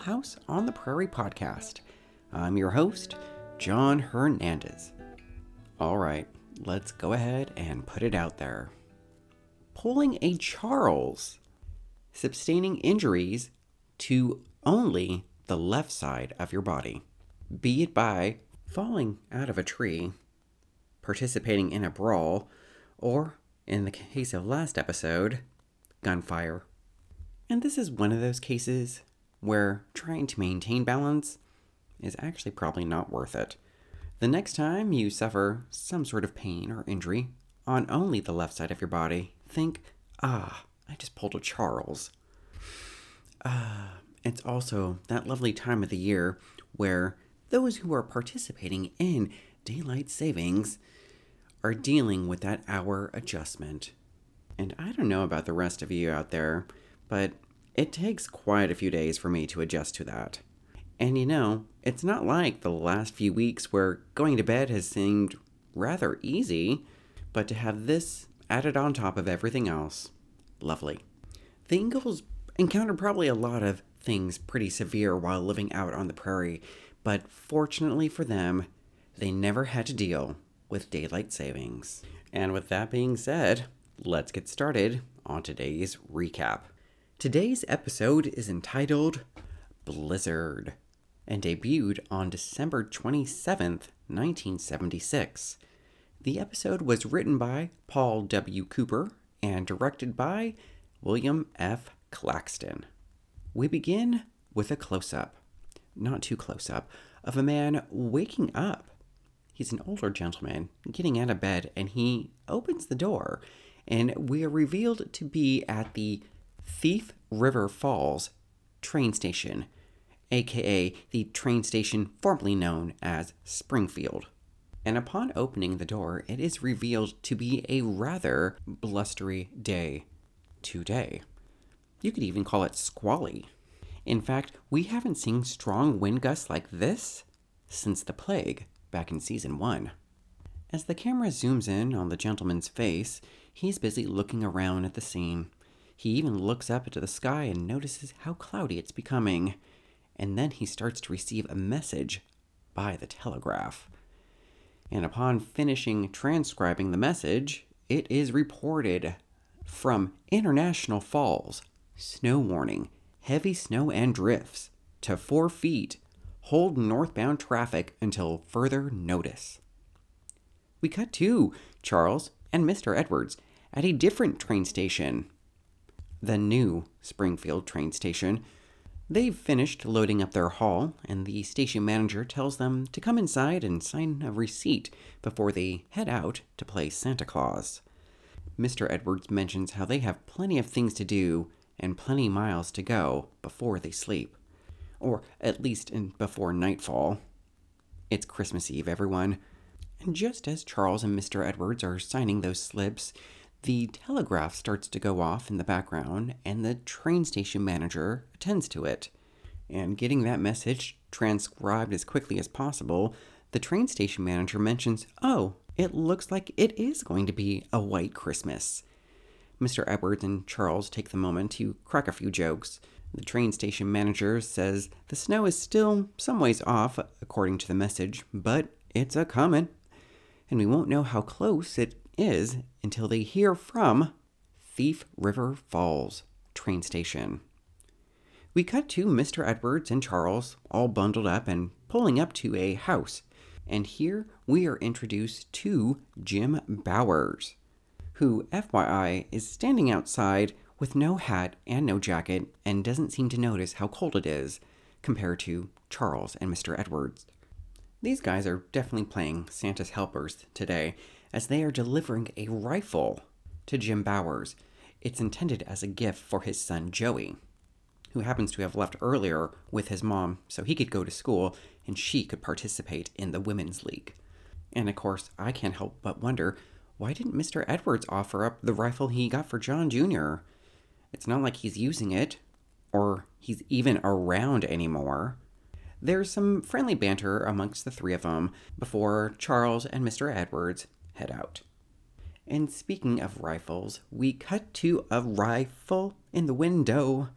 House on the Prairie podcast. I'm your host, John Hernandez. All right, let's go ahead and put it out there. Pulling a Charles, sustaining injuries to only the left side of your body, be it by falling out of a tree, participating in a brawl, or, in the case of last episode, gunfire. And this is one of those cases where trying to maintain balance is actually probably not worth it. The next time you suffer some sort of pain or injury on only the left side of your body, think, ah, I just pulled a Charles. Ah, it's also that lovely time of the year where those who are participating in daylight savings are dealing with that hour adjustment. And I don't know about the rest of you out there, but it takes quite a few days for me to adjust to that. And you know, it's not like the last few weeks where going to bed has seemed rather easy, but to have this added on top of everything else, lovely. The Ingalls encountered probably a lot of things pretty severe while living out on the prairie, but fortunately for them, they never had to deal with daylight savings. And with that being said, let's get started on today's recap. Today's episode is entitled Blizzard and debuted on December 27th, 1976. The episode was written by Paul W. Cooper and directed by William F. Claxton. We begin with a close up, not too close up, of a man waking up He's an older gentleman getting out of bed and he opens the door, and we are revealed to be at the Thief River Falls train station, aka the train station formerly known as Springfield. And upon opening the door, it is revealed to be a rather blustery day today. You could even call it squally. In fact, we haven't seen strong wind gusts like this since the plague back in season 1. As the camera zooms in on the gentleman's face, he's busy looking around at the scene. He even looks up into the sky and notices how cloudy it's becoming. And then he starts to receive a message by the telegraph. And upon finishing transcribing the message, it is reported from International Falls snow warning, heavy snow and drifts to 4 feet hold northbound traffic until further notice. We cut to Charles and Mr. Edwards at a different train station, the new Springfield train station. They've finished loading up their haul, and the station manager tells them to come inside and sign a receipt before they head out to play Santa Claus. Mr. Edwards mentions how they have plenty of things to do and plenty miles to go before they sleep or at least before nightfall. It's Christmas Eve, everyone. And just as Charles and Mr. Edwards are signing those slips, the telegraph starts to go off in the background, and the train station manager attends to it. And getting that message transcribed as quickly as possible, the train station manager mentions, Oh, it looks like it is going to be a white Christmas. Mr. Edwards and Charles take the moment to crack a few jokes, the train station manager says the snow is still some ways off, according to the message, but it's a comin'. And we won't know how close it is until they hear from Thief River Falls train station. We cut to Mr. Edwards and Charles all bundled up and pulling up to a house. And here we are introduced to Jim Bowers, who, FYI, is standing outside with no hat and no jacket and doesn't seem to notice how cold it is compared to Charles and Mr. Edwards. These guys are definitely playing Santa's helpers today as they are delivering a rifle to Jim Bowers. It's intended as a gift for his son Joey, who happens to have left earlier with his mom so he could go to school and she could participate in the Women's League. And of course, I can't help but wonder why didn't Mr. Edwards offer up the rifle he got for John Jr.? It's not like he's using it or he's even around anymore. There's some friendly banter amongst the three of them before Charles and Mr. Edwards head out. And speaking of rifles, we cut to a rifle in the window.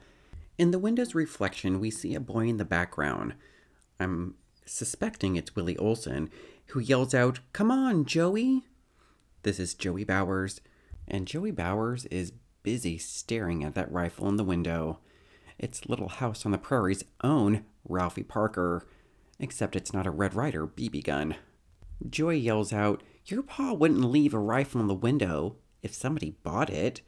In the window's reflection, we see a boy in the background. I'm suspecting it's Willie Olson, who yells out, Come on, Joey! This is Joey Bowers, and Joey Bowers is busy staring at that rifle in the window. It's Little House on the Prairie's own Ralphie Parker, except it's not a Red Ryder BB gun. Joey yells out, Your pa wouldn't leave a rifle in the window if somebody bought it.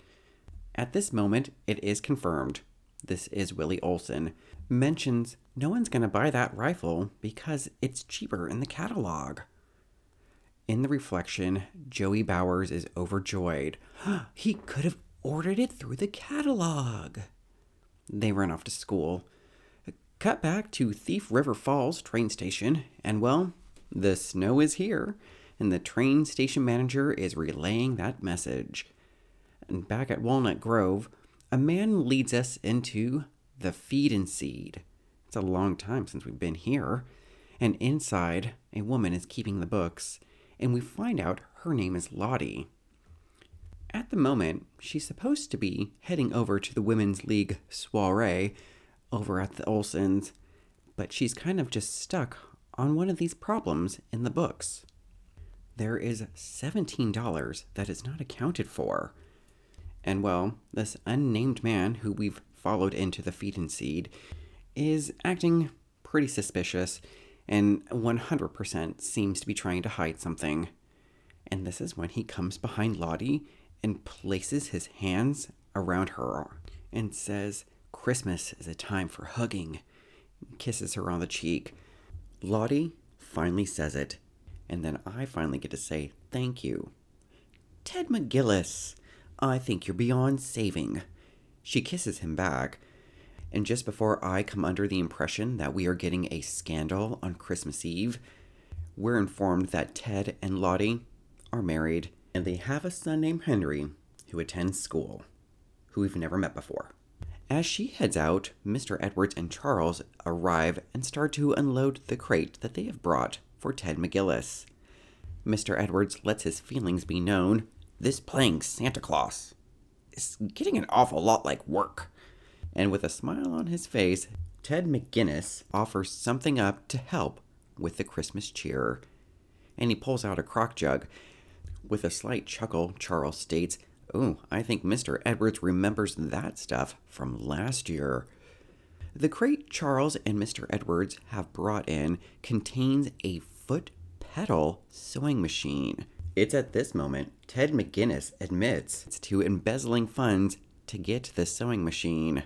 At this moment, it is confirmed. This is Willie Olson. Mentions no one's going to buy that rifle because it's cheaper in the catalog. In the reflection, Joey Bowers is overjoyed. he could have ordered it through the catalog. They run off to school. Cut back to Thief River Falls train station, and well, the snow is here, and the train station manager is relaying that message. And back at Walnut Grove, a man leads us into the feed and seed. It's a long time since we've been here. And inside, a woman is keeping the books, and we find out her name is Lottie. At the moment, she's supposed to be heading over to the Women's League soiree over at the Olsons, but she's kind of just stuck on one of these problems in the books. There is $17 that is not accounted for. And well, this unnamed man who we've followed into the feed and seed is acting pretty suspicious and 100% seems to be trying to hide something. And this is when he comes behind Lottie and places his hands around her and says, Christmas is a time for hugging, kisses her on the cheek. Lottie finally says it, and then I finally get to say thank you. Ted McGinnis, I think you're beyond saving. She kisses him back, and just before I come under the impression that we are getting a scandal on Christmas Eve, we're informed that Ted and Lottie are married and they have a son named Henry who attends school, who we've never met before. As she heads out, Mr. Edwards and Charles arrive and start to unload the crate that they have brought for Ted McGinnis. Mr. Edwards lets his feelings be known. This playing Santa Claus is getting an awful lot like work. And with a smile on his face, Ted McGinnis offers something up to help with the Christmas cheer. And he pulls out a crock jug. With a slight chuckle, Charles states, Oh, I think Mr. Edwards remembers that stuff from last year. The crate Charles and Mr. Edwards have brought in contains a foot pedal sewing machine. It's at this moment Ted McGinnis admits it's to embezzling funds to get the sewing machine.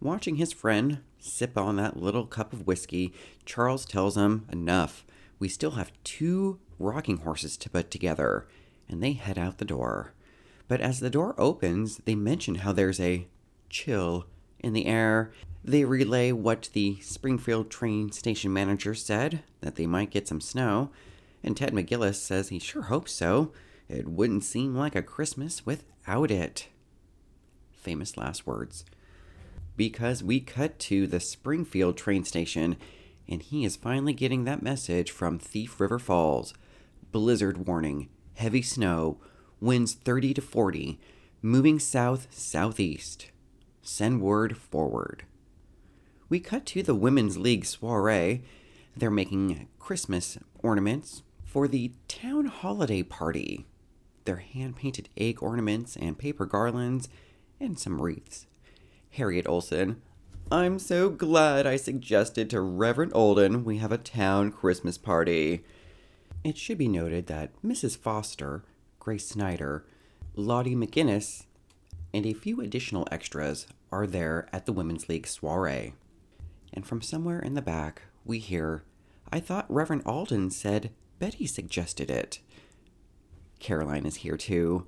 Watching his friend sip on that little cup of whiskey, Charles tells him, Enough. We still have two rocking horses to put together, and they head out the door. But as the door opens, they mention how there's a chill in the air. They relay what the Springfield train station manager said that they might get some snow, and Ted McGinnis says he sure hopes so. It wouldn't seem like a Christmas without it. Famous last words. Because we cut to the Springfield train station, and he is finally getting that message from Thief River Falls. Blizzard warning, heavy snow, winds 30 to 40, moving south southeast. Send word forward. We cut to the Women's League soiree. They're making Christmas ornaments for the town holiday party. They're hand painted egg ornaments and paper garlands and some wreaths. Harriet Olson, I'm so glad I suggested to Reverend Alden we have a town Christmas party. It should be noted that Mrs. Foster, Grace Snyder, Lottie McGinnis, and a few additional extras are there at the Women's League soiree. And from somewhere in the back, we hear, I thought Reverend Alden said Betty suggested it. Caroline is here too.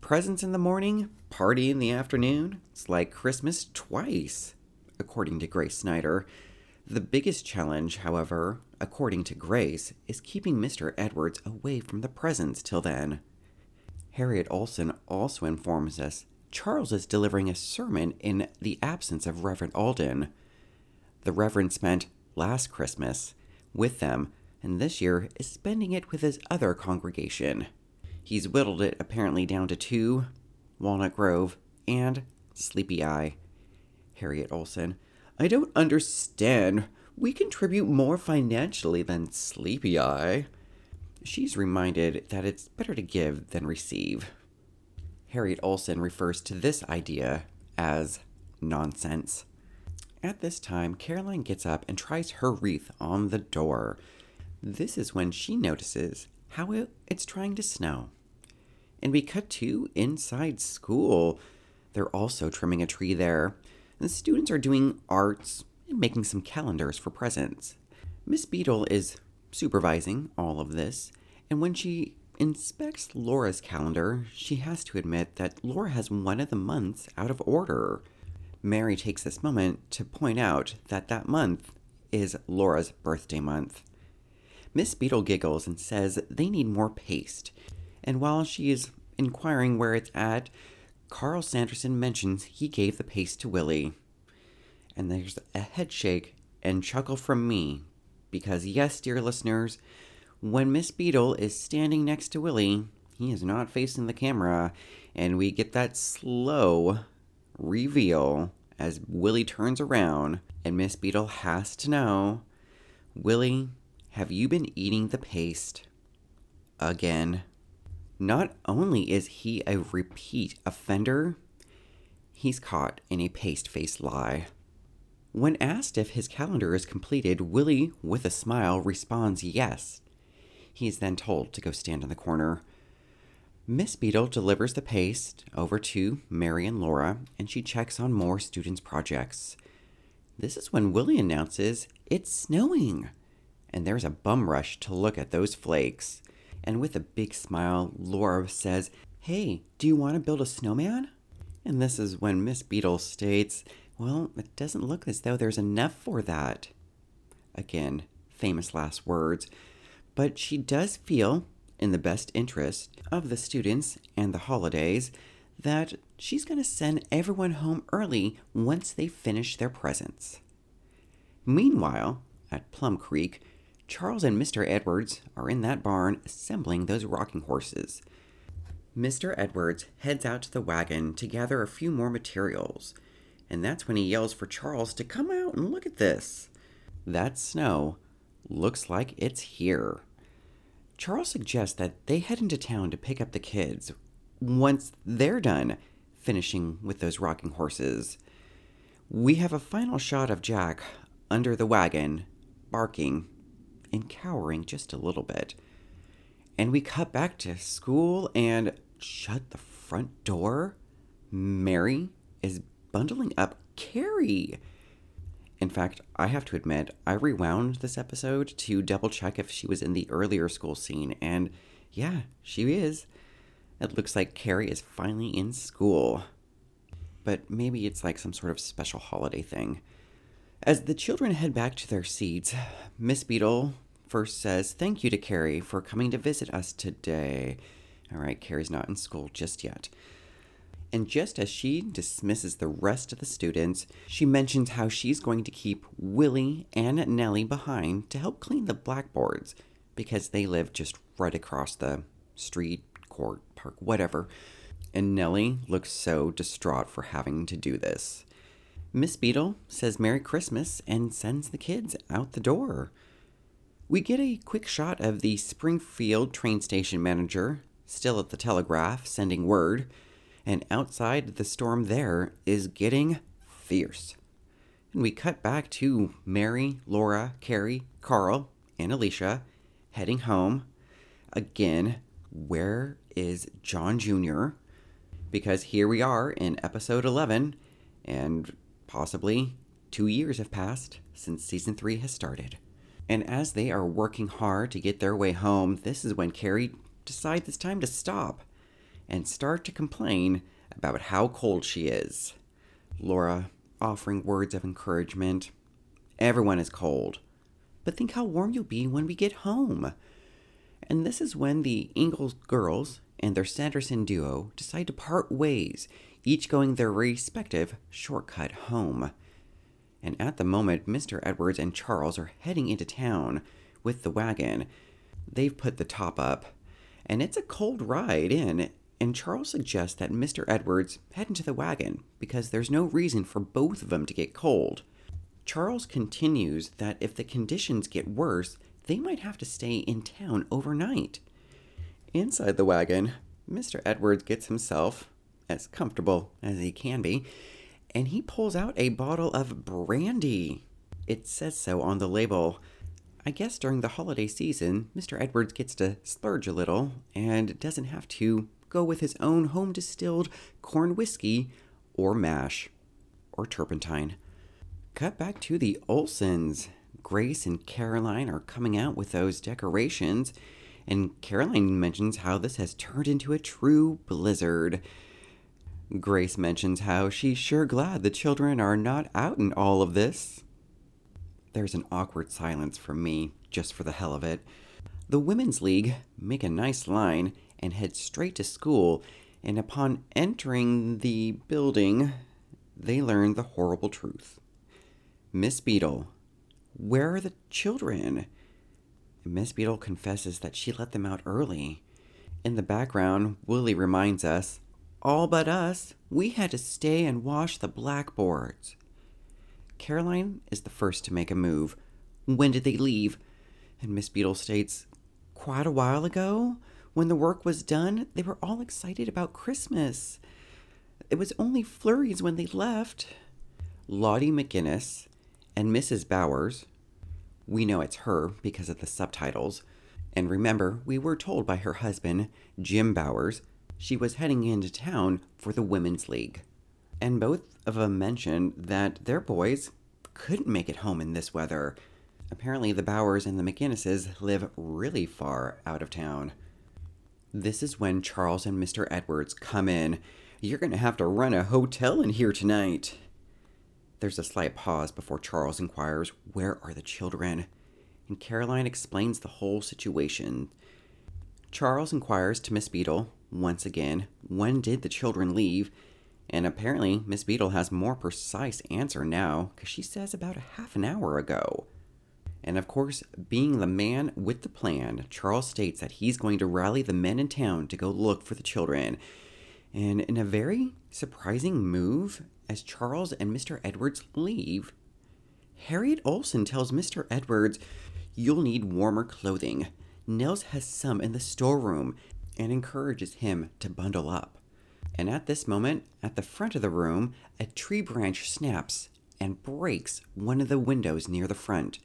Presents in the morning, party in the afternoon. It's like Christmas twice, according to Grace Snyder. The biggest challenge, however, according to Grace, is keeping Mr. Edwards away from the presents till then. Harriet Olson also informs us Charles is delivering a sermon in the absence of Reverend Alden. The Reverend spent last Christmas with them, and this year is spending it with his other congregation. He's whittled it apparently down to two Walnut Grove and Sleepy Eye. Harriet Olson, I don't understand. We contribute more financially than Sleepy Eye. She's reminded that it's better to give than receive. Harriet Olson refers to this idea as nonsense. At this time, Caroline gets up and tries her wreath on the door. This is when she notices how it, it's trying to snow. And we cut to inside school. They're also trimming a tree there. The students are doing arts and making some calendars for presents. Miss Beadle is supervising all of this, and when she inspects Laura's calendar, she has to admit that Laura has one of the months out of order. Mary takes this moment to point out that that month is Laura's birthday month. Miss Beadle giggles and says they need more paste, and while she is inquiring where it's at, Carl Sanderson mentions he gave the paste to Willie. And there's a headshake and chuckle from me, because yes, dear listeners, when Miss Beadle is standing next to Willie, he is not facing the camera, and we get that slow reveal as Willie turns around, and Miss Beadle has to know Willie, have you been eating the paste? Again. Not only is he a repeat offender, he's caught in a paste face lie. When asked if his calendar is completed, Willie, with a smile, responds yes. He is then told to go stand in the corner. Miss Beadle delivers the paste over to Mary and Laura, and she checks on more students' projects. This is when Willie announces it's snowing, and there's a bum rush to look at those flakes. And with a big smile, Laura says, Hey, do you want to build a snowman? And this is when Miss Beadle states, Well, it doesn't look as though there's enough for that. Again, famous last words. But she does feel, in the best interest of the students and the holidays, that she's going to send everyone home early once they finish their presents. Meanwhile, at Plum Creek, Charles and Mr. Edwards are in that barn assembling those rocking horses. Mr. Edwards heads out to the wagon to gather a few more materials, and that's when he yells for Charles to come out and look at this. That snow looks like it's here. Charles suggests that they head into town to pick up the kids once they're done finishing with those rocking horses. We have a final shot of Jack under the wagon, barking and cowering just a little bit. And we cut back to school and shut the front door. Mary is bundling up Carrie. In fact, I have to admit, I rewound this episode to double check if she was in the earlier school scene, and yeah, she is. It looks like Carrie is finally in school. But maybe it's like some sort of special holiday thing. As the children head back to their seats, Miss Beadle first says thank you to Carrie for coming to visit us today. All right, Carrie's not in school just yet. And just as she dismisses the rest of the students, she mentions how she's going to keep Willie and Nellie behind to help clean the blackboards because they live just right across the street, court, park, whatever. And Nellie looks so distraught for having to do this. Miss Beadle says Merry Christmas and sends the kids out the door. We get a quick shot of the Springfield train station manager, still at the telegraph, sending word and outside the storm there is getting fierce. And we cut back to Mary, Laura, Carrie, Carl, and Alicia heading home. Again, where is John Jr.? Because here we are in episode 11, and possibly two years have passed since season 3 has started. And as they are working hard to get their way home, this is when Carrie decides it's time to stop and start to complain about how cold she is. Laura offering words of encouragement. Everyone is cold, but think how warm you'll be when we get home. And this is when the Ingalls girls and their Sanderson duo decide to part ways, each going their respective shortcut home. And at the moment, Mr. Edwards and Charles are heading into town with the wagon. They've put the top up and it's a cold ride in. And Charles suggests that Mr. Edwards head into the wagon because there's no reason for both of them to get cold. Charles continues that if the conditions get worse, they might have to stay in town overnight. Inside the wagon, Mr. Edwards gets himself as comfortable as he can be, and he pulls out a bottle of brandy. It says so on the label. I guess during the holiday season, Mr. Edwards gets to splurge a little and doesn't have to go with his own home distilled corn whiskey or mash or turpentine. Cut back to the Olsons. Grace and Caroline are coming out with those decorations, and Caroline mentions how this has turned into a true blizzard. Grace mentions how she's sure glad the children are not out in all of this. There's an awkward silence from me, just for the hell of it. The Women's League make a nice line and head straight to school, and upon entering the building, they learn the horrible truth. Miss Beadle, where are the children? Miss Beadle confesses that she let them out early. In the background, Willie reminds us all but us, we had to stay and wash the blackboards. Caroline is the first to make a move. When did they leave? And Miss Beadle states, Quite a while ago. When the work was done, they were all excited about Christmas. It was only flurries when they left. Lottie McGinnis and Mrs. Bowers, we know it's her because of the subtitles, and remember, we were told by her husband, Jim Bowers, she was heading into town for the Women's League. And both of them mentioned that their boys couldn't make it home in this weather. Apparently, the Bowers and the McGinnises live really far out of town. This is when Charles and Mr. Edwards come in. You're going to have to run a hotel in here tonight. There's a slight pause before Charles inquires, Where are the children? And Caroline explains the whole situation. Charles inquires to Miss Beadle once again, when did the children leave? And apparently, Miss Beadle has more precise answer now, because she says about a half an hour ago. And of course, being the man with the plan, Charles states that he's going to rally the men in town to go look for the children. And in a very surprising move, as Charles and Mr. Edwards leave, Harriet Olson tells Mr. Edwards, You'll need warmer clothing. Nels has some in the storeroom, and encourages him to bundle up. And at this moment, at the front of the room, a tree branch snaps and breaks one of the windows near the front.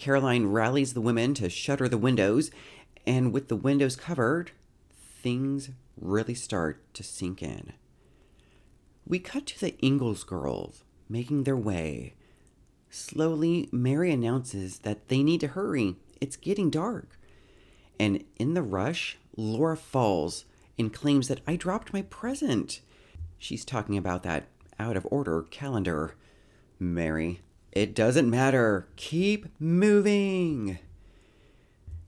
Caroline rallies the women to shutter the windows, and with the windows covered, things really start to sink in. We cut to the Ingalls girls making their way. Slowly, Mary announces that they need to hurry. It's getting dark. And in the rush, Laura falls and claims that I dropped my present. She's talking about that out of order calendar. Mary, it doesn't matter. Keep moving.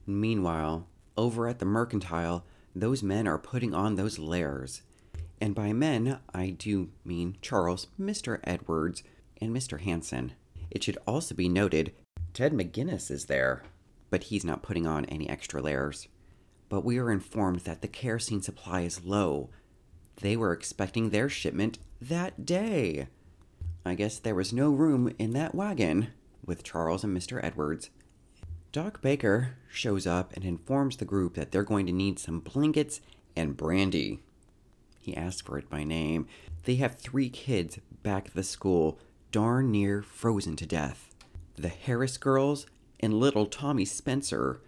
Meanwhile, over at the mercantile, those men are putting on those layers. And by men, I do mean Charles, Mr. Edwards, and Mr. Hanson. It should also be noted Ted McGinnis is there, but he's not putting on any extra layers but we are informed that the kerosene supply is low. They were expecting their shipment that day. I guess there was no room in that wagon with Charles and Mr. Edwards. Doc Baker shows up and informs the group that they're going to need some blankets and brandy. He asks for it by name. They have three kids back at the school, darn near frozen to death. The Harris girls and little Tommy Spencer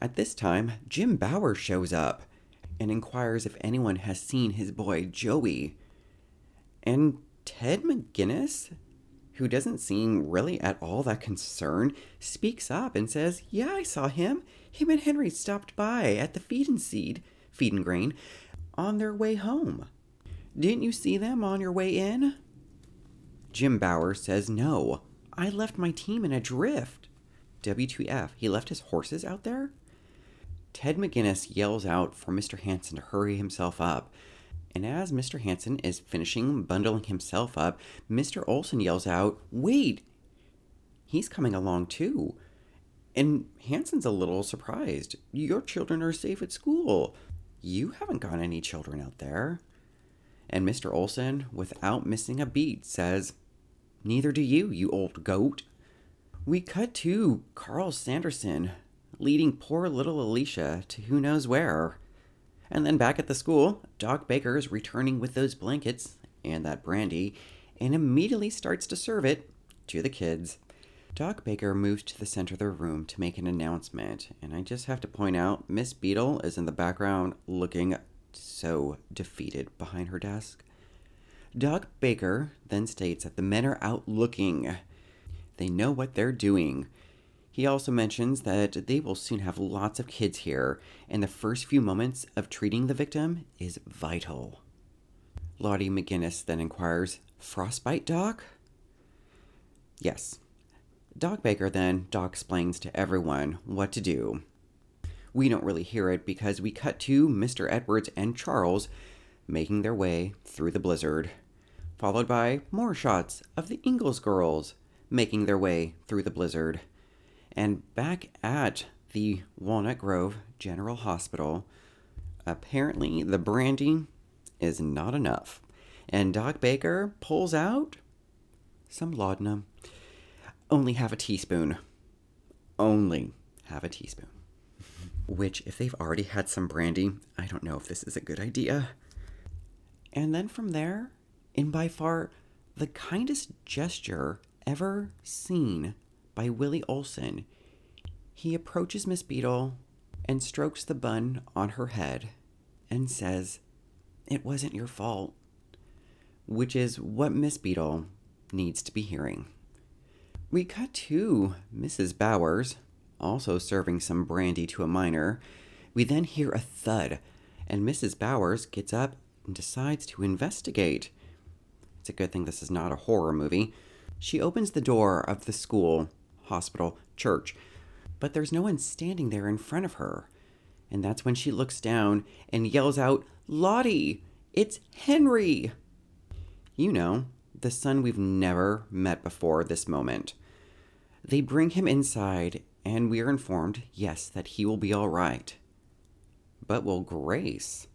at this time, Jim Bowers shows up and inquires if anyone has seen his boy Joey. And Ted McGinnis, who doesn't seem really at all that concerned, speaks up and says, Yeah, I saw him. Him and Henry stopped by at the feed and seed, feed and grain, on their way home. Didn't you see them on your way in? Jim Bowers says, No, I left my team in a drift. WTF, he left his horses out there? Ted McGinnis yells out for Mr. Hanson to hurry himself up. And as Mr. Hanson is finishing bundling himself up, Mr. Olson yells out, Wait! He's coming along too. And Hanson's a little surprised. Your children are safe at school. You haven't got any children out there. And Mr. Olson, without missing a beat, says, Neither do you, you old goat. We cut to Carl Sanderson leading poor little Alicia to who knows where. And then back at the school, Doc Baker is returning with those blankets and that brandy and immediately starts to serve it to the kids. Doc Baker moves to the center of the room to make an announcement, and I just have to point out Miss Beadle is in the background looking so defeated behind her desk. Doc Baker then states that the men are out looking. They know what they're doing. He also mentions that they will soon have lots of kids here, and the first few moments of treating the victim is vital. Lottie McGinnis then inquires, Frostbite, Doc? Yes. Doc Baker then Doc explains to everyone what to do. We don't really hear it because we cut to Mr. Edwards and Charles making their way through the blizzard, followed by more shots of the Ingalls girls making their way through the blizzard. And back at the Walnut Grove General Hospital, apparently the brandy is not enough. And Doc Baker pulls out some laudanum. Only half a teaspoon. Only half a teaspoon. Which, if they've already had some brandy, I don't know if this is a good idea. And then from there, in by far the kindest gesture ever seen by Willie Olson, he approaches Miss Beadle and strokes the bun on her head and says, It wasn't your fault. Which is what Miss Beadle needs to be hearing. We cut to Mrs. Bowers, also serving some brandy to a miner. We then hear a thud, and Mrs. Bowers gets up and decides to investigate. It's a good thing this is not a horror movie. She opens the door of the school, hospital, church, but there's no one standing there in front of her. And that's when she looks down and yells out, Lottie, it's Henry! You know, the son we've never met before this moment. They bring him inside, and we are informed, yes, that he will be all right. But will Grace?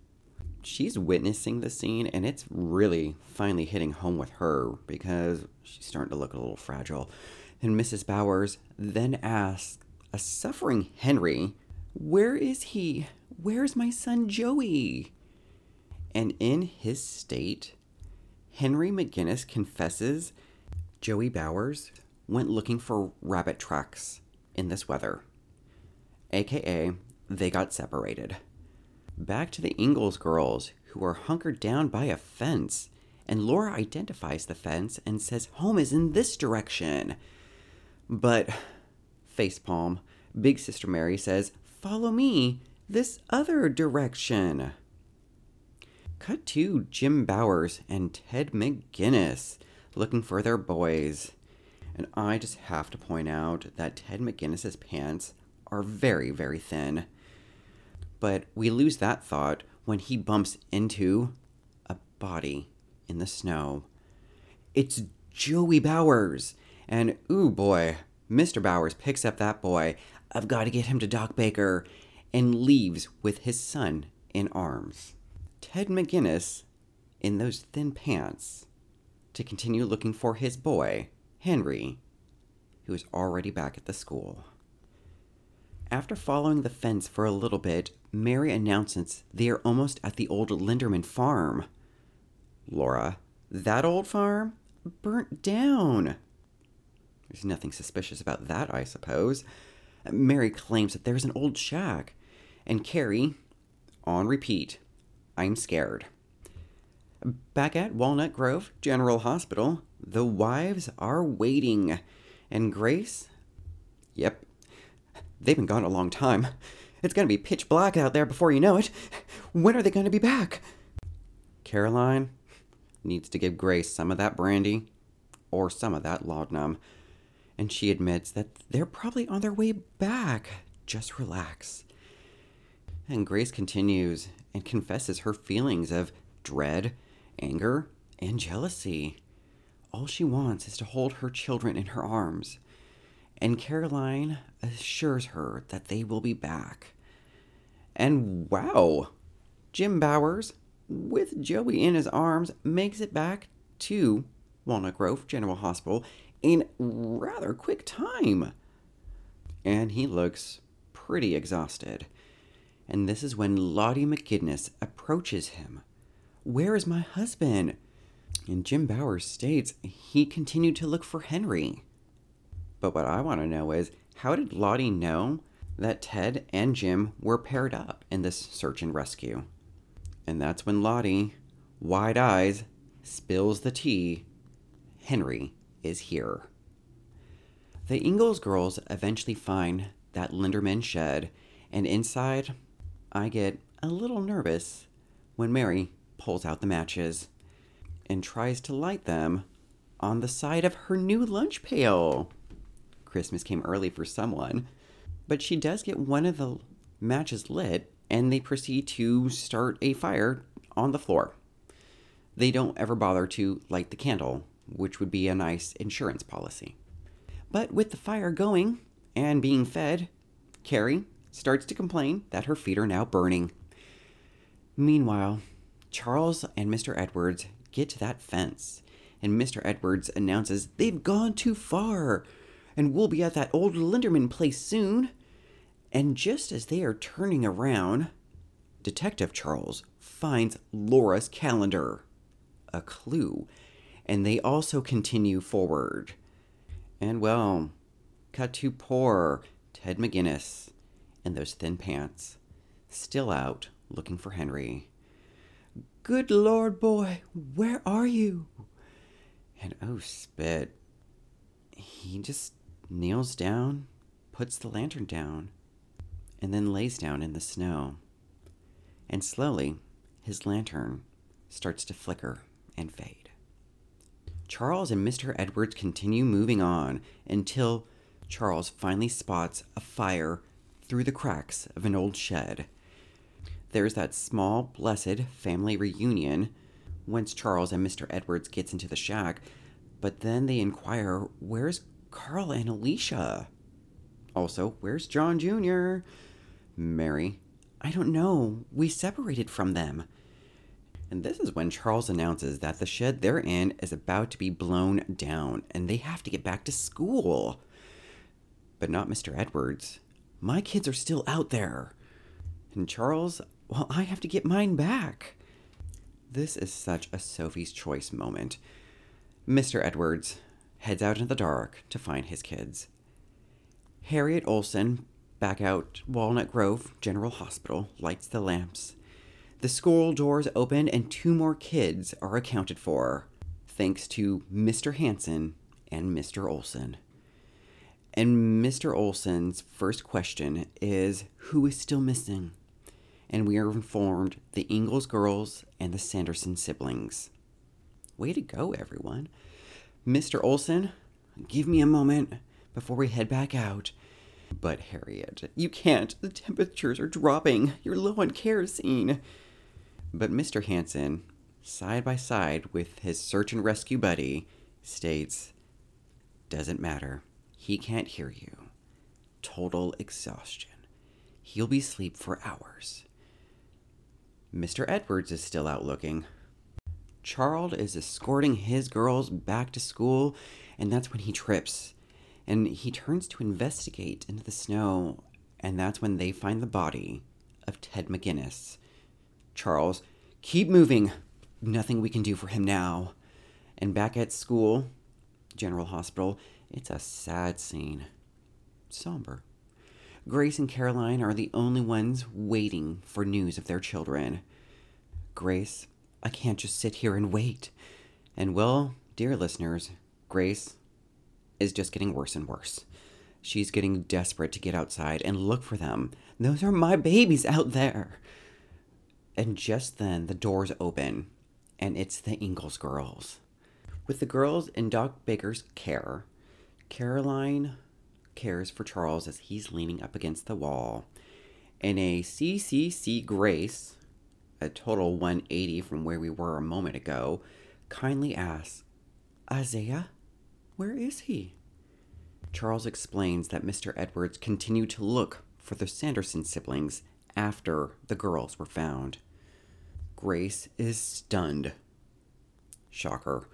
She's witnessing the scene, and it's really finally hitting home with her because she's starting to look a little fragile. And Mrs. Bowers then asks a suffering Henry, Where is he? Where's my son Joey? And in his state, Henry McGinnis confesses Joey Bowers went looking for rabbit tracks in this weather, aka, they got separated. Back to the Ingalls girls, who are hunkered down by a fence, and Laura identifies the fence and says home is in this direction. But, facepalm, Big Sister Mary says, Follow me this other direction. Cut to Jim Bowers and Ted McGinnis looking for their boys. And I just have to point out that Ted McGinnis's pants are very, very thin. But we lose that thought when he bumps into a body in the snow. It's Joey Bowers. And ooh boy, Mr. Bowers picks up that boy. I've got to get him to Doc Baker and leaves with his son in arms. Ted McGinnis in those thin pants to continue looking for his boy, Henry, who is already back at the school. After following the fence for a little bit, Mary announces they are almost at the old Linderman farm. Laura, that old farm? Burnt down. There's nothing suspicious about that, I suppose. Mary claims that there's an old shack. And Carrie, on repeat, I'm scared. Back at Walnut Grove General Hospital, the wives are waiting. And Grace? Yep. They've been gone a long time. It's gonna be pitch black out there before you know it. When are they gonna be back? Caroline needs to give Grace some of that brandy or some of that laudanum. And she admits that they're probably on their way back. Just relax. And Grace continues and confesses her feelings of dread, anger, and jealousy. All she wants is to hold her children in her arms. and Caroline assures her that they will be back. And wow, Jim Bowers, with Joey in his arms, makes it back to Walnut Grove General Hospital in rather quick time. And he looks pretty exhausted. And this is when Lottie McGinnis approaches him. Where is my husband? And Jim Bowers states he continued to look for Henry. But what I want to know is how did Lottie know that Ted and Jim were paired up in this search and rescue? And that's when Lottie, wide eyes, spills the tea. Henry is here. The Ingalls girls eventually find that Linderman shed, and inside, I get a little nervous when Mary pulls out the matches and tries to light them on the side of her new lunch pail. Christmas came early for someone, but she does get one of the matches lit and they proceed to start a fire on the floor. They don't ever bother to light the candle, which would be a nice insurance policy. But with the fire going and being fed, Carrie starts to complain that her feet are now burning. Meanwhile, Charles and Mr. Edwards get to that fence, and Mr. Edwards announces they've gone too far and we'll be at that old Linderman place soon. And just as they are turning around, Detective Charles finds Laura's calendar, a clue, and they also continue forward. And well, cut to poor Ted McGinnis in those thin pants, still out looking for Henry. Good Lord, boy, where are you? And oh, spit. He just kneels down, puts the lantern down, and then lays down in the snow. And slowly, his lantern starts to flicker and fade. Charles and Mr. Edwards continue moving on until Charles finally spots a fire through the cracks of an old shed. There's that small, blessed family reunion once Charles and Mr. Edwards gets into the shack, but then they inquire, where's Carl and Alicia. Also, where's John Jr.? Mary, I don't know. We separated from them. And this is when Charles announces that the shed they're in is about to be blown down and they have to get back to school. But not Mr. Edwards. My kids are still out there. And Charles, well, I have to get mine back. This is such a Sophie's Choice moment. Mr. Edwards, heads out in the dark to find his kids. Harriet Olson, back out Walnut Grove General Hospital, lights the lamps. The school doors open and two more kids are accounted for, thanks to Mr. Hanson and Mr. Olson. And Mr. Olson's first question is Who is still missing? And we are informed the Ingalls girls and the Sanderson siblings. Way to go, everyone. Mr. Olson, give me a moment before we head back out. But Harriet, you can't. The temperatures are dropping. You're low on kerosene. But Mr. Hanson, side by side with his search and rescue buddy, states, Doesn't matter. He can't hear you. Total exhaustion. He'll be asleep for hours. Mr. Edwards is still out looking. Charles is escorting his girls back to school, and that's when he trips. And he turns to investigate into the snow, and that's when they find the body of Ted McGinnis. Charles, keep moving. Nothing we can do for him now. And back at school, General Hospital, it's a sad scene. Somber. Grace and Caroline are the only ones waiting for news of their children. Grace I can't just sit here and wait. And well, dear listeners, Grace is just getting worse and worse. She's getting desperate to get outside and look for them. Those are my babies out there. And just then the doors open, and it's the Ingalls girls. With the girls in Doc Baker's care, Caroline cares for Charles as he's leaning up against the wall. And a CCC Grace, a total 180 from where we were a moment ago, kindly asks, Isaiah, where is he? Charles explains that Mr. Edwards continued to look for the Sanderson siblings after the girls were found. Grace is stunned. Shocker.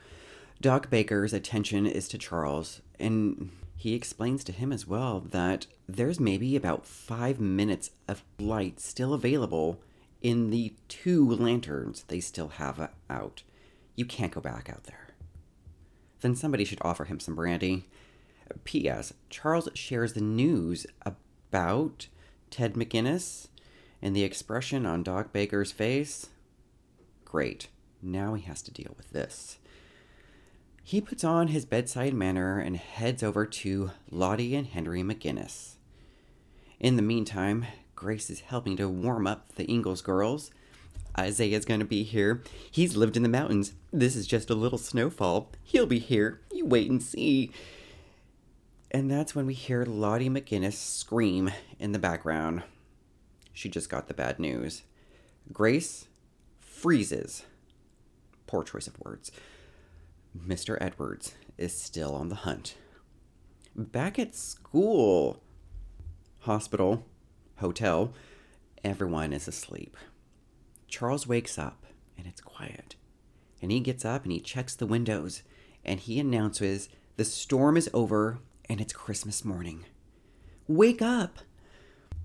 Doc Baker's attention is to Charles, and he explains to him as well that there's maybe about five minutes of light still available in the two lanterns they still have out. You can't go back out there. Then somebody should offer him some brandy. P.S. Charles shares the news about Ted McGinnis and the expression on Doc Baker's face. Great. Now he has to deal with this. He puts on his bedside manner and heads over to Lottie and Henry McGinnis. In the meantime, Grace is helping to warm up the Ingalls girls. Isaiah's going to be here. He's lived in the mountains. This is just a little snowfall. He'll be here. You wait and see. And that's when we hear Lottie McGinnis scream in the background. She just got the bad news. Grace freezes. Poor choice of words. Mr. Edwards is still on the hunt. Back at school, hospital, hotel, everyone is asleep. Charles wakes up and it's quiet. And he gets up and he checks the windows and he announces the storm is over and it's Christmas morning. Wake up!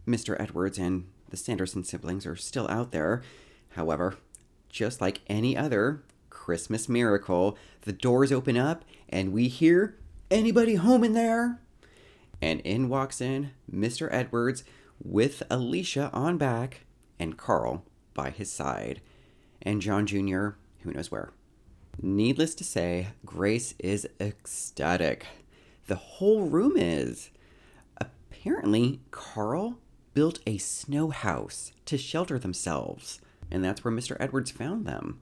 Mr. Edwards and the Sanderson siblings are still out there. However, just like any other Christmas miracle, the doors open up and we hear, Anybody home in there? And in walks in Mr. Edwards with Alicia on back and Carl by his side, and John Jr., who knows where. Needless to say, Grace is ecstatic. The whole room is. Apparently, Carl built a snow house to shelter themselves, and that's where Mr. Edwards found them.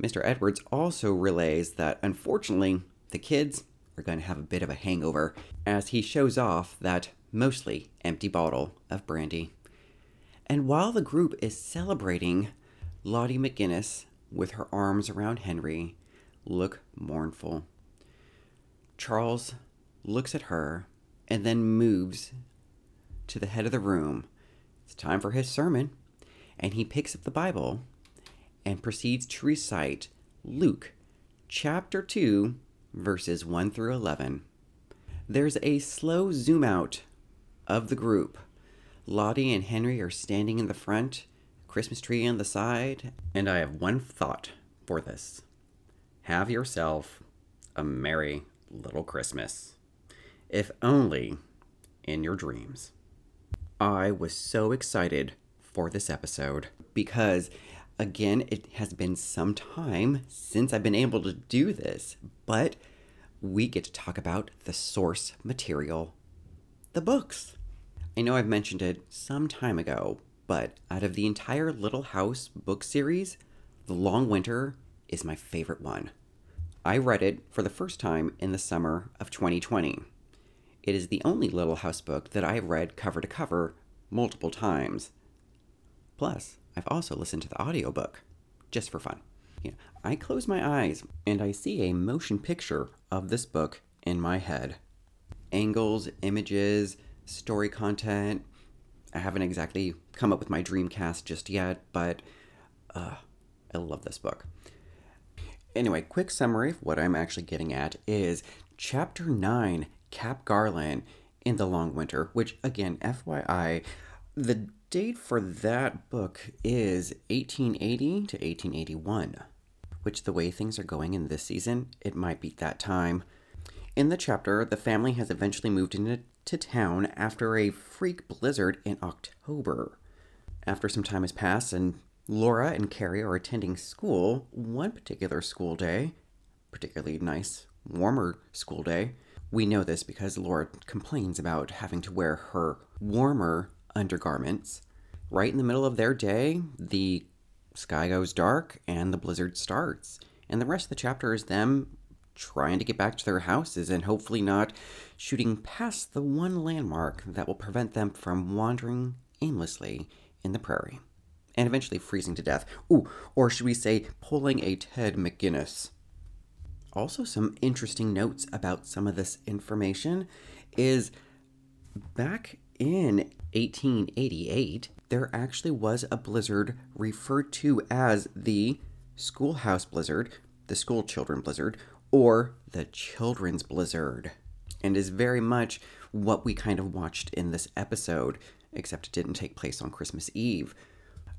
Mr. Edwards also relays that unfortunately, the kids are going to have a bit of a hangover as he shows off that mostly empty bottle of brandy. And while the group is celebrating, Lottie McGinnis, with her arms around Henry, look mournful. Charles looks at her and then moves to the head of the room. It's time for his sermon, and he picks up the Bible and proceeds to recite Luke chapter 2, verses 1 through 11. There's a slow zoom out of the group. Lottie and Henry are standing in the front, Christmas tree on the side, and I have one thought for this. Have yourself a merry little Christmas. If only in your dreams. I was so excited for this episode because again, it has been some time since I've been able to do this, but we get to talk about the source material, the books. I know I've mentioned it some time ago, but out of the entire Little House book series, The Long Winter is my favorite one. I read it for the first time in the summer of 2020. It is the only Little House book that I've read cover to cover multiple times. Plus, I've also listened to the audiobook just for fun. Yeah, I close my eyes and I see a motion picture of this book in my head. Angles, images, story content. I haven't exactly come up with my dream cast just yet, but uh, I love this book. Anyway, quick summary of what I'm actually getting at is chapter 9, Cap Garland in the Long Winter, which again, FYI, the date for that book is 1880 to 1881, which, the way things are going in this season, it might beat that time. In the chapter, the family has eventually moved into town after a freak blizzard in October. After some time has passed and Laura and Carrie are attending school, one particular school day, particularly nice, warmer school day, we know this because Laura complains about having to wear her warmer undergarments. Right in the middle of their day, the sky goes dark and the blizzard starts. And the rest of the chapter is them trying to get back to their houses and hopefully not shooting past the one landmark that will prevent them from wandering aimlessly in the prairie and eventually freezing to death. Ooh, or should we say pulling a Ted McGinnis? Also, some interesting notes about some of this information is back in 1888, there actually was a blizzard referred to as the schoolhouse blizzard, the school children blizzard, or the children's blizzard, and is very much what we kind of watched in this episode, except it didn't take place on Christmas Eve.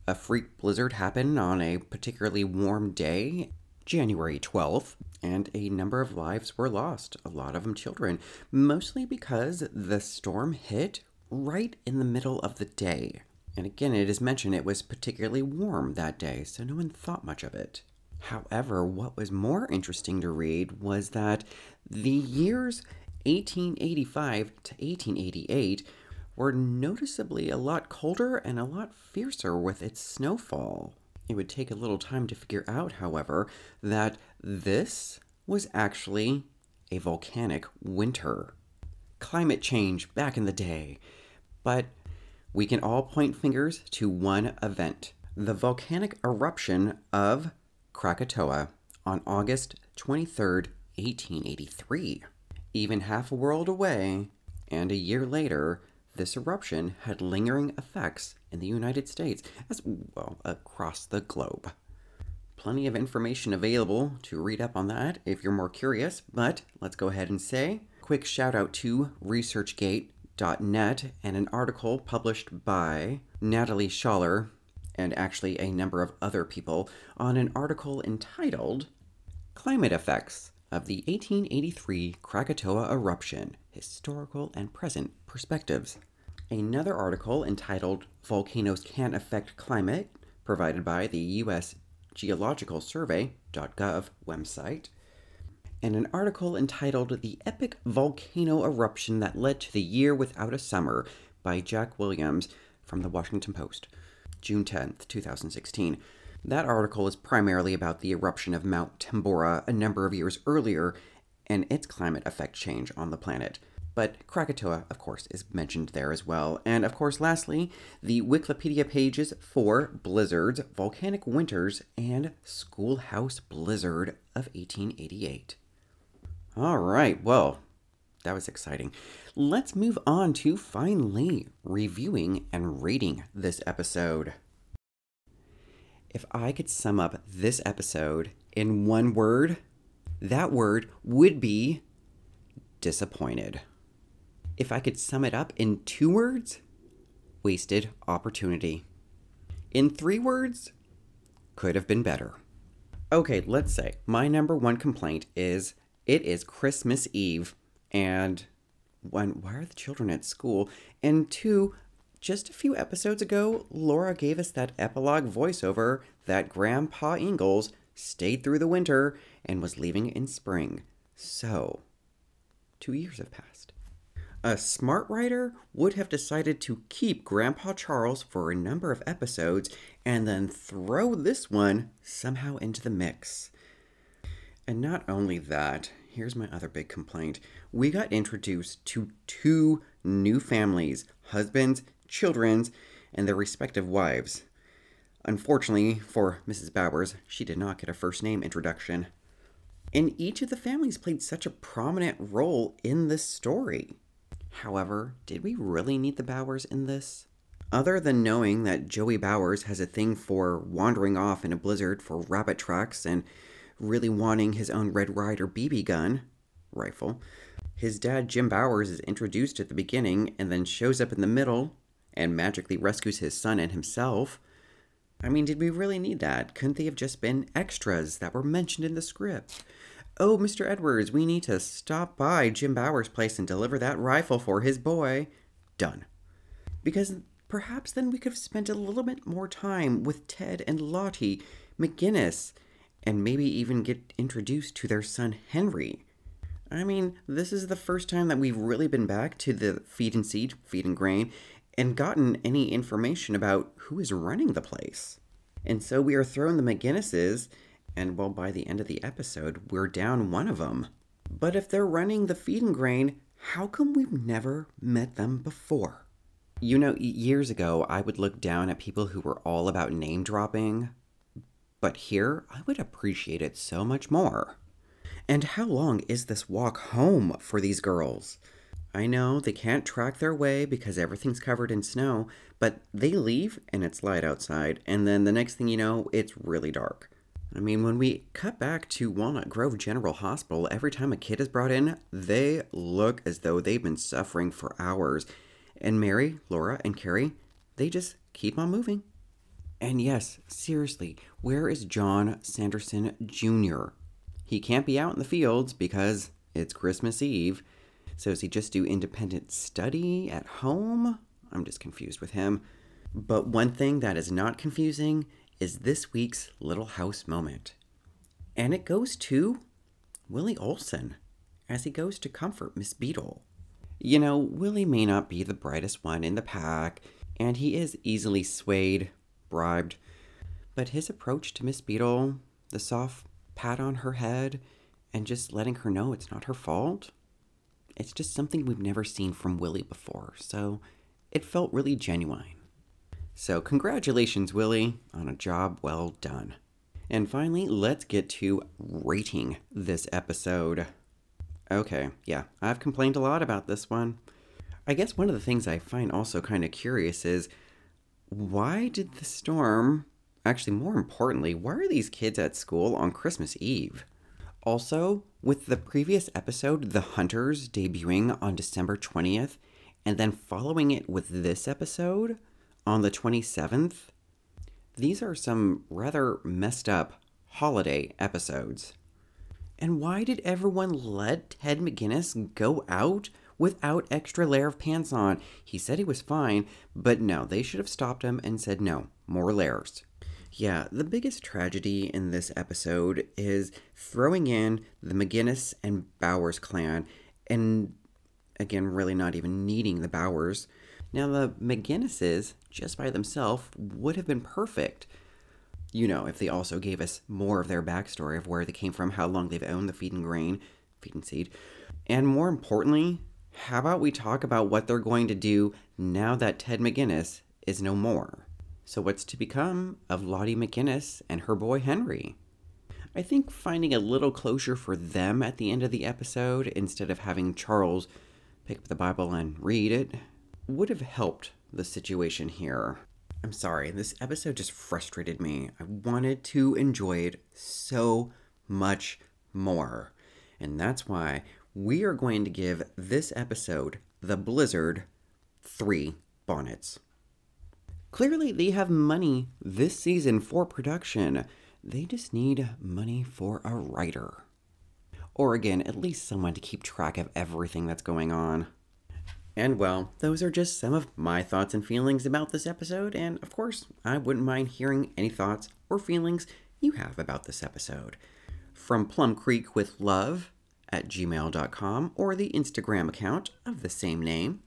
A freak blizzard happened on a particularly warm day, January 12th, and a number of lives were lost, a lot of them children, mostly because the storm hit right in the middle of the day. And again, it is mentioned it was particularly warm that day, so no one thought much of it. However, what was more interesting to read was that the years 1885 to 1888 were noticeably a lot colder and a lot fiercer with its snowfall. It would take a little time to figure out, however, that this was actually a volcanic winter. Climate change back in the day. But we can all point fingers to one event the volcanic eruption of Krakatoa on August 23, 1883. Even half a world away, and a year later, this eruption had lingering effects in the United States, as well across the globe. Plenty of information available to read up on that if you're more curious, but let's go ahead and say quick shout out to ResearchGate.net and an article published by Natalie Schaller and actually a number of other people on an article entitled Climate Effects of the 1883 Krakatoa Eruption Historical and Present Perspectives. Another article entitled Volcanoes Can Affect Climate, provided by the U.S. Geological Survey.gov website, and an article entitled The Epic Volcano Eruption That Led to the Year Without a Summer by Jack Williams from the Washington Post, June 10, 2016. That article is primarily about the eruption of Mount Tambora a number of years earlier and its climate effect change on the planet. But Krakatoa, of course, is mentioned there as well. And of course, lastly, the Wikipedia pages for blizzards, volcanic winters, and schoolhouse blizzard of 1888. All right, well, that was exciting. Let's move on to finally reviewing and rating this episode. If I could sum up this episode in one word, that word would be disappointed. If I could sum it up in two words, wasted opportunity. In three words, could have been better. Okay, let's say my number one complaint is it is Christmas Eve and one, why are the children at school? And two, just a few episodes ago, Laura gave us that epilogue voiceover that Grandpa Ingalls stayed through the winter and was leaving in spring. So, two years have passed. A smart writer would have decided to keep Grandpa Charles for a number of episodes and then throw this one somehow into the mix. And not only that, here's my other big complaint. We got introduced to two new families husbands children's, and their respective wives. Unfortunately for Mrs. Bowers, she did not get a first name introduction. And each of the families played such a prominent role in this story. However, did we really need the Bowers in this? Other than knowing that Joey Bowers has a thing for wandering off in a blizzard for rabbit tracks and really wanting his own Red Ryder BB gun rifle, his dad Jim Bowers is introduced at the beginning and then shows up in the middle and magically rescues his son and himself. I mean, did we really need that? Couldn't they have just been extras that were mentioned in the script? Oh, Mr. Edwards, we need to stop by Jim Bowers' place and deliver that rifle for his boy. Done. Because perhaps then we could have spent a little bit more time with Ted and Lottie, McGinnis, and maybe even get introduced to their son Henry. I mean, this is the first time that we've really been back to the feed and seed, feed and grain, and gotten any information about who is running the place. And so we are throwing the McGinnises, and well, by the end of the episode, we're down one of them. But if they're running the feed and grain, how come we've never met them before? You know, years ago, I would look down at people who were all about name dropping, but here, I would appreciate it so much more. And how long is this walk home for these girls? I know they can't track their way because everything's covered in snow, but they leave and it's light outside, and then the next thing you know, it's really dark. I mean, when we cut back to Walnut Grove General Hospital, every time a kid is brought in, they look as though they've been suffering for hours. And Mary, Laura, and Carrie, they just keep on moving. And yes, seriously, where is John Sanderson Jr.? He can't be out in the fields because it's Christmas Eve. So does he just do independent study at home? I'm just confused with him. But one thing that is not confusing is this week's Little House moment. And it goes to Willie Oleson as he goes to comfort Miss Beadle. You know, Willie may not be the brightest one in the pack, and he is easily swayed, bribed, but his approach to Miss Beadle, the soft pat on her head, and just letting her know it's not her fault, it's just something we've never seen from Willie before, so it felt really genuine. So, congratulations, Willie, on a job well done. And finally, let's get to rating this episode. Okay, yeah, I've complained a lot about this one. I guess one of the things I find also kind of curious is why did the storm, actually, more importantly, why are these kids at school on Christmas Eve? Also, with the previous episode, The Hunters, debuting on December 20th, and then following it with this episode, on the 27th, these are some rather messed up holiday episodes. And why did everyone let Ted McGinnis go out without extra layer of pants on? He said he was fine, but no, they should have stopped him and said no, more layers. Yeah, the biggest tragedy in this episode is throwing in the McGinnis and Bowers clan, and again, really not even needing the Bowers now, the McGinnises, just by themselves, would have been perfect. You know, if they also gave us more of their backstory of where they came from, how long they've owned the feed and grain, feed and seed. And more importantly, how about we talk about what they're going to do now that Ted McGinnis is no more? So, what's to become of Lottie McGinnis and her boy Henry? I think finding a little closure for them at the end of the episode instead of having Charles pick up the Bible and read it would have helped the situation here. I'm sorry, this episode just frustrated me. I wanted to enjoy it so much more. And that's why we are going to give this episode, The Blizzard, three bonnets. Clearly, they have money this season for production. They just need money for a writer. Or again, at least someone to keep track of everything that's going on. And well, those are just some of my thoughts and feelings about this episode, and of course, I wouldn't mind hearing any thoughts or feelings you have about this episode. From Plum Creek with Love at gmail.com or the Instagram account of the same name.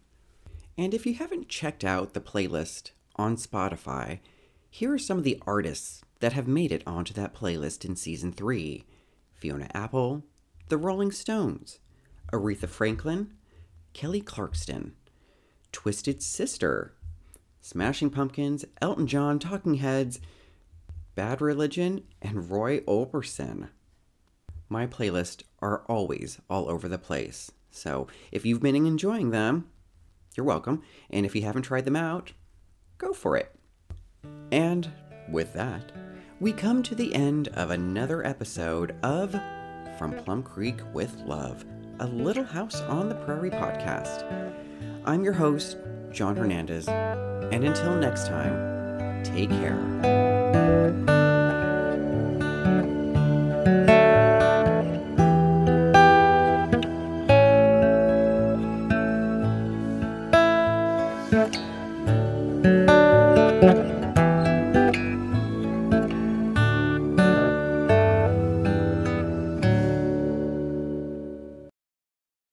And if you haven't checked out the playlist on Spotify, here are some of the artists that have made it onto that playlist in season 3 Fiona Apple, The Rolling Stones, Aretha Franklin, Kelly Clarkson, Twisted Sister, Smashing Pumpkins, Elton John, Talking Heads, Bad Religion, and Roy Orbison. My playlists are always all over the place, so if you've been enjoying them, you're welcome, and if you haven't tried them out, go for it. And with that, we come to the end of another episode of From Plum Creek with Love a Little House on the Prairie podcast. I'm your host, John Hernandez, and until next time, take care.